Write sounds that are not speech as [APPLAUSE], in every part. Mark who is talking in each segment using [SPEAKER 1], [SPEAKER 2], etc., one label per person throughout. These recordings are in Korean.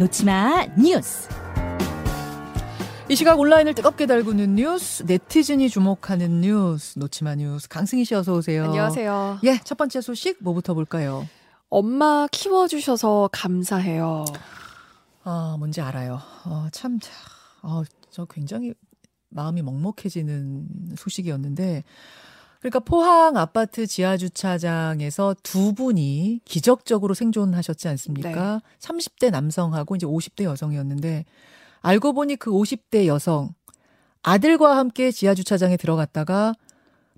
[SPEAKER 1] 놓치마 뉴스.
[SPEAKER 2] 이 시각 온라인을 뜨겁게 달구는 뉴스, 네티즌이 주목하는 뉴스, 놓치마 뉴스. 강승희 씨 어서 오세요.
[SPEAKER 3] 안녕하세요.
[SPEAKER 2] 예, 첫 번째 소식 뭐부터 볼까요?
[SPEAKER 3] 엄마 키워주셔서 감사해요.
[SPEAKER 2] 아, 뭔지 알아요. 어, 참, 어, 저 굉장히 마음이 먹먹해지는 소식이었는데, 그러니까 포항 아파트 지하 주차장에서 두 분이 기적적으로 생존하셨지 않습니까? 네. 30대 남성하고 이제 50대 여성이었는데 알고 보니 그 50대 여성 아들과 함께 지하 주차장에 들어갔다가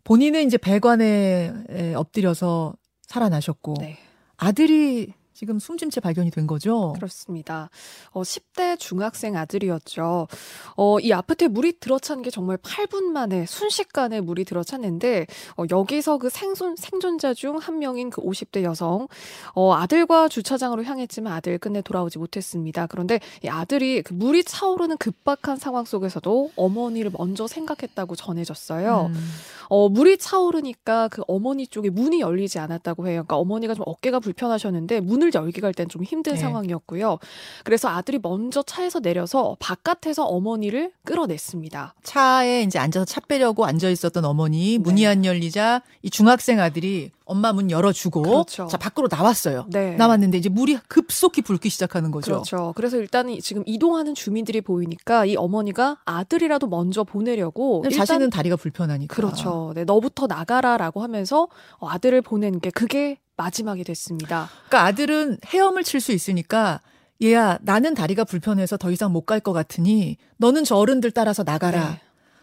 [SPEAKER 2] 본인은 이제 배관에 엎드려서 살아나셨고 네. 아들이 지금 숨진 채 발견이 된 거죠?
[SPEAKER 3] 그렇습니다. 어, 10대 중학생 아들이었죠. 어, 이 아파트에 물이 들어찬 게 정말 8분 만에 순식간에 물이 들어찼는데 어, 여기서 그 생존, 생존자 중 한 명인 그 50대 여성 어, 아들과 주차장으로 향했지만 아들 끝내 돌아오지 못했습니다. 그런데 이 아들이 그 물이 차오르는 급박한 상황 속에서도 어머니를 먼저 생각했다고 전해졌어요. 음. 어, 물이 차오르니까 그 어머니 쪽에 문이 열리지 않았다고 해요. 그러니까 어머니가 좀 어깨가 불편하셨는데 문을 열기가 일단 좀 힘든 네. 상황이었고요. 그래서 아들이 먼저 차에서 내려서 바깥에서 어머니를 끌어냈습니다.
[SPEAKER 2] 차에 이제 앉아서 차 빼려고 앉아 있었던 어머니 문이 네. 안 열리자 이 중학생 아들이 엄마 문 열어주고 그렇죠. 자 밖으로 나왔어요. 네. 나왔는데 이제 물이 급속히 붉기 시작하는 거죠.
[SPEAKER 3] 그렇죠. 그래서 일단은 지금 이동하는 주민들이 보이니까 이 어머니가 아들이라도 먼저 보내려고
[SPEAKER 2] 자신은 다리가 불편하니까
[SPEAKER 3] 그렇죠. 네, 너부터 나가라라고 하면서 아들을 보낸 게 그게 마지막이 됐습니다.
[SPEAKER 2] 그러니까 아들은 헤엄을 칠 수 있으니까 얘야 나는 다리가 불편해서 더 이상 못 갈 것 같으니 너는 저 어른들 따라서 나가라 네.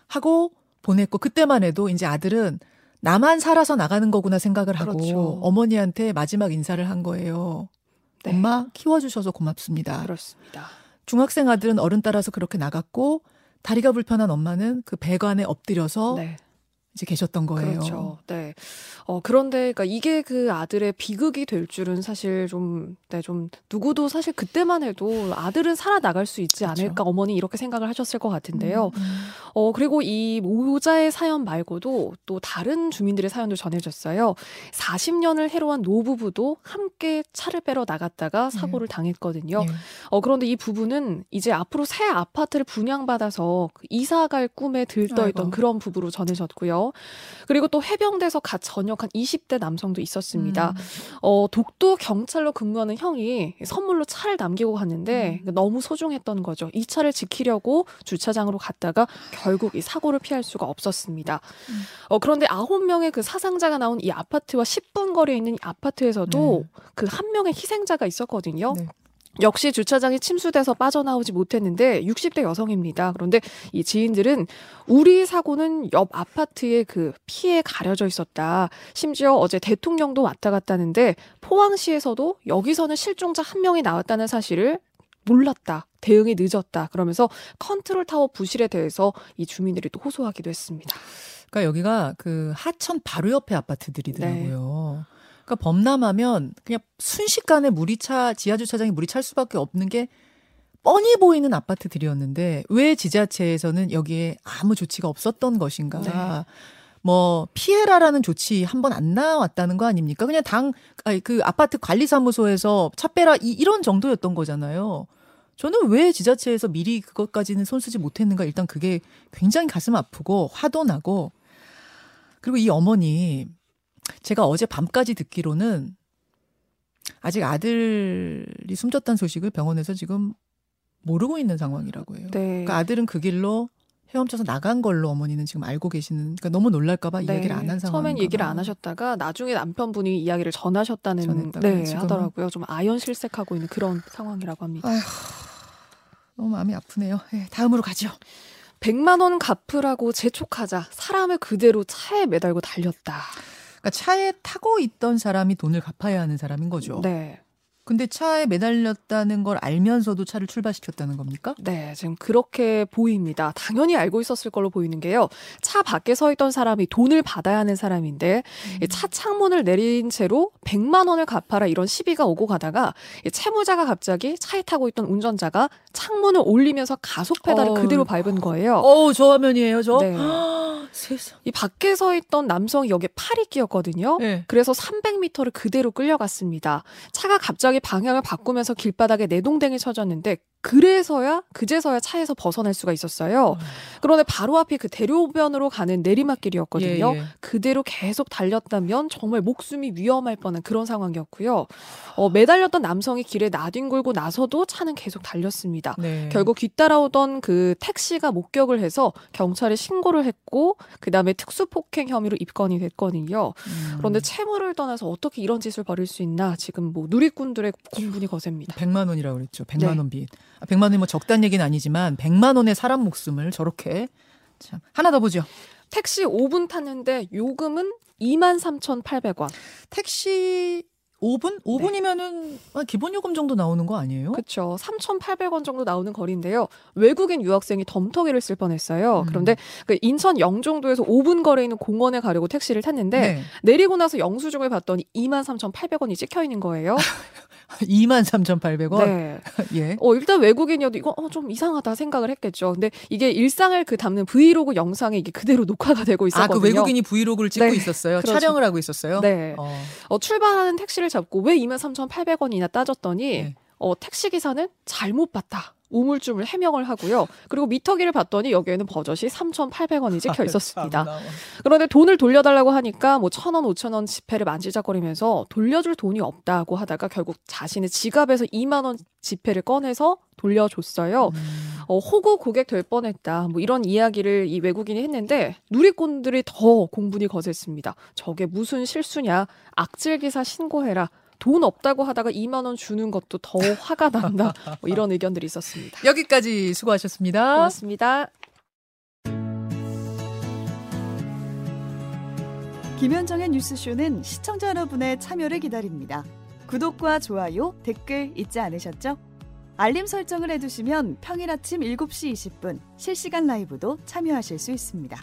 [SPEAKER 2] 하고 보냈고 그때만 해도 이제 아들은 나만 살아서 나가는 거구나 생각을 하고 그렇죠. 어머니한테 마지막 인사를 한 거예요. 네. 엄마 키워주셔서 고맙습니다.
[SPEAKER 3] 그렇습니다.
[SPEAKER 2] 중학생 아들은 어른 따라서 그렇게 나갔고 다리가 불편한 엄마는 그 배관에 엎드려서 네. 이제 계셨던 거예요.
[SPEAKER 3] 그렇죠. 네. 어, 그런데 그러니까 이게 그 아들의 비극이 될 줄은 사실 좀, 네, 좀 누구도 사실 그때만 해도 아들은 살아나갈 수 있지 그렇죠. 않을까 어머니 이렇게 생각을 하셨을 것 같은데요. 음, 음. 어, 그리고 이 모자의 사연 말고도 또 다른 주민들의 사연도 전해졌어요. 40년을 해로한 노부부도 함께 차를 빼러 나갔다가 네. 사고를 네. 당했거든요. 네. 어, 그런데 이 부부는 이제 앞으로 새 아파트를 분양받아서 그 이사 갈 꿈에 들떠있던 아이고. 그런 부부로 전해졌고요. 그리고 또 해병대에서 갓 전역한 20대 남성도 있었습니다. 음. 어, 독도 경찰로 근무하는 형이 선물로 차를 남기고 갔는데 음. 너무 소중했던 거죠. 이 차를 지키려고 주차장으로 갔다가 결국 이 사고를 피할 수가 없었습니다. 음. 어, 그런데 아홉 명의 그 사상자가 나온 이 아파트와 10분 거리에 있는 이 아파트에서도 네. 그한 명의 희생자가 있었거든요. 네. 역시 주차장이 침수돼서 빠져나오지 못했는데 60대 여성입니다. 그런데 이 주민들은 우리 사고는 옆 아파트에 그 피해 가려져 있었다. 심지어 어제 대통령도 왔다 갔다는데 포항시에서도 여기서는 실종자 한 명이 나왔다는 사실을 몰랐다. 대응이 늦었다. 그러면서 컨트롤 타워 부실에 대해서 이 주민들이 또 호소하기도 했습니다.
[SPEAKER 2] 그러니까 여기가 그 하천 바로 옆에 아파트들이더라고요. 네. 그러니까 범람하면 그냥 순식간에 물이 차 지하 주차장에 물이 찰 수밖에 없는 게 뻔히 보이는 아파트들이었는데 왜 지자체에서는 여기에 아무 조치가 없었던 것인가? 네. 뭐 피해라라는 조치 한 번 안 나왔다는 거 아닙니까? 그냥 당 그 아파트 관리 사무소에서 차 빼라 이, 이런 정도였던 거잖아요. 저는 왜 지자체에서 미리 그것까지는 손쓰지 못했는가 일단 그게 굉장히 가슴 아프고 화도 나고 그리고 이 어머니 제가 어제 밤까지 듣기로는 아직 아들이 숨졌다는 소식을 병원에서 지금 모르고 있는 상황이라고 해요. 네. 그러니까 아들은 그 길로 헤엄쳐서 나간 걸로 어머니는 지금 알고 계시는 그러니까 너무 놀랄까봐 네. 이야기를 안 한 상황.
[SPEAKER 3] 처음엔 얘기를 안 하셨다가 나중에 남편분이 이야기를 전하셨다는 네, 하더라고요. 좀 아연 실색하고 있는 그런 상황이라고 합니다. 아휴,
[SPEAKER 2] 너무 마음이 아프네요. 네, 다음으로 가죠.
[SPEAKER 3] 100만 원 갚으라고 재촉하자 사람을 그대로 차에 매달고 달렸다.
[SPEAKER 2] 그러니까 차에 타고 있던 사람이 돈을 갚아야 하는 사람인 거죠. 네. 근데 차에 매달렸다는 걸 알면서도 차를 출발시켰다는 겁니까?
[SPEAKER 3] 네, 지금 그렇게 보입니다. 당연히 알고 있었을 걸로 보이는 게요. 차 밖에 서 있던 사람이 돈을 받아야 하는 사람인데 음. 차 창문을 내린 채로 100만 원을 갚아라 이런 시비가 오고 가다가 채무자가 갑자기 차에 타고 있던 운전자가 창문을 올리면서 가속 페달을 어... 그대로 밟은 거예요.
[SPEAKER 2] 어, 저 화면이에요, 저. 네.
[SPEAKER 3] 세상. 이 밖에 서 있던 남성이 여기에 팔이 끼었거든요. 네. 그래서 300m를 그대로 끌려갔습니다. 차가 갑자기 방향을 바꾸면서 길바닥에 내동댕이 쳐졌는데 그래서야 그제서야 차에서 벗어날 수가 있었어요. 아. 그런데 바로 앞이 그 대로변으로 가는 내리막길이었거든요. 예, 예. 그대로 계속 달렸다면 정말 목숨이 위험할 뻔한 그런 상황이었고요. 어, 매달렸던 남성이 길에 나뒹굴고 나서도 차는 계속 달렸습니다. 네. 결국 뒤따라오던 그 택시가 목격을 해서 경찰에 신고를 했고 그다음에 특수폭행 혐의로 입건이 됐거든요. 음. 그런데 채무를 떠나서 어떻게 이런 짓을 벌일 수 있나 지금 뭐 누리꾼들의 공분이 거셉니다.
[SPEAKER 2] 100만 원이라고 그랬죠. 100만 네. 원 빚. 100만 원이 뭐 적다는 얘기는 아니지만 100만 원의 사람 목숨을 저렇게 참 하나 더 보죠.
[SPEAKER 3] 택시 5분 탔는데 요금은 23,800원.
[SPEAKER 2] 택시 5분? 5분이면은 네. 기본 요금 정도 나오는 거 아니에요?
[SPEAKER 3] 그렇죠. 3,800원 정도 나오는 거리인데요. 외국인 유학생이 덤터기를 쓸 뻔했어요. 음. 그런데 그 인천 영종도에서 5분 거리에 있는 공원에 가려고 택시를 탔는데 네. 내리고 나서 영수증을 봤더니 23,800원이 찍혀 있는 거예요. [LAUGHS]
[SPEAKER 2] 23,800원?
[SPEAKER 3] 네. [LAUGHS] 예. 어, 일단 외국인이어도 이거 어, 좀 이상하다 생각을 했겠죠. 근데 이게 일상을 그 담는 브이로그 영상에 이게 그대로 녹화가 되고 있었거든요.
[SPEAKER 2] 아, 그 외국인이 브이로그를 찍고 네. 있었어요? 그렇죠. 촬영을 하고 있었어요?
[SPEAKER 3] 네. 어. 어, 출발하는 택시를 잡고 왜 23,800원이나 따졌더니 네. 어, 택시 기사는 잘못 봤다. 우물쭈물 해명을 하고요. 그리고 미터기를 봤더니 여기에는 버젓이 3,800원이 찍혀 있었습니다. 그런데 돈을 돌려달라고 하니까 뭐 1,000원, 5,000원 지폐를 만지작거리면서 돌려줄 돈이 없다고 하다가 결국 자신의 지갑에서 2만 원 지폐를 꺼내서 돌려줬어요. 음. 어, 호구 고객 될 뻔했다. 뭐 이런 이야기를 이 외국인이 했는데 누리꾼들이 더 공분이 거셌습니다. 저게 무슨 실수냐? 악질 기사 신고해라. 돈 없다고 하다가 2만 원 주는 것도 더 화가 난다. 뭐 이런 의견들이 있었습니다.
[SPEAKER 2] 여기까지 수고하셨습니다.
[SPEAKER 3] 고맙습니다.
[SPEAKER 1] 김현정의 뉴스쇼는 시청자 여러분의 참여를 기다립니다. 구독과 좋아요, 댓글 잊지 않으셨죠? 알림 설정을 해두시면 평일 아침 7시 20분 실시간 라이브도 참여하실 수 있습니다.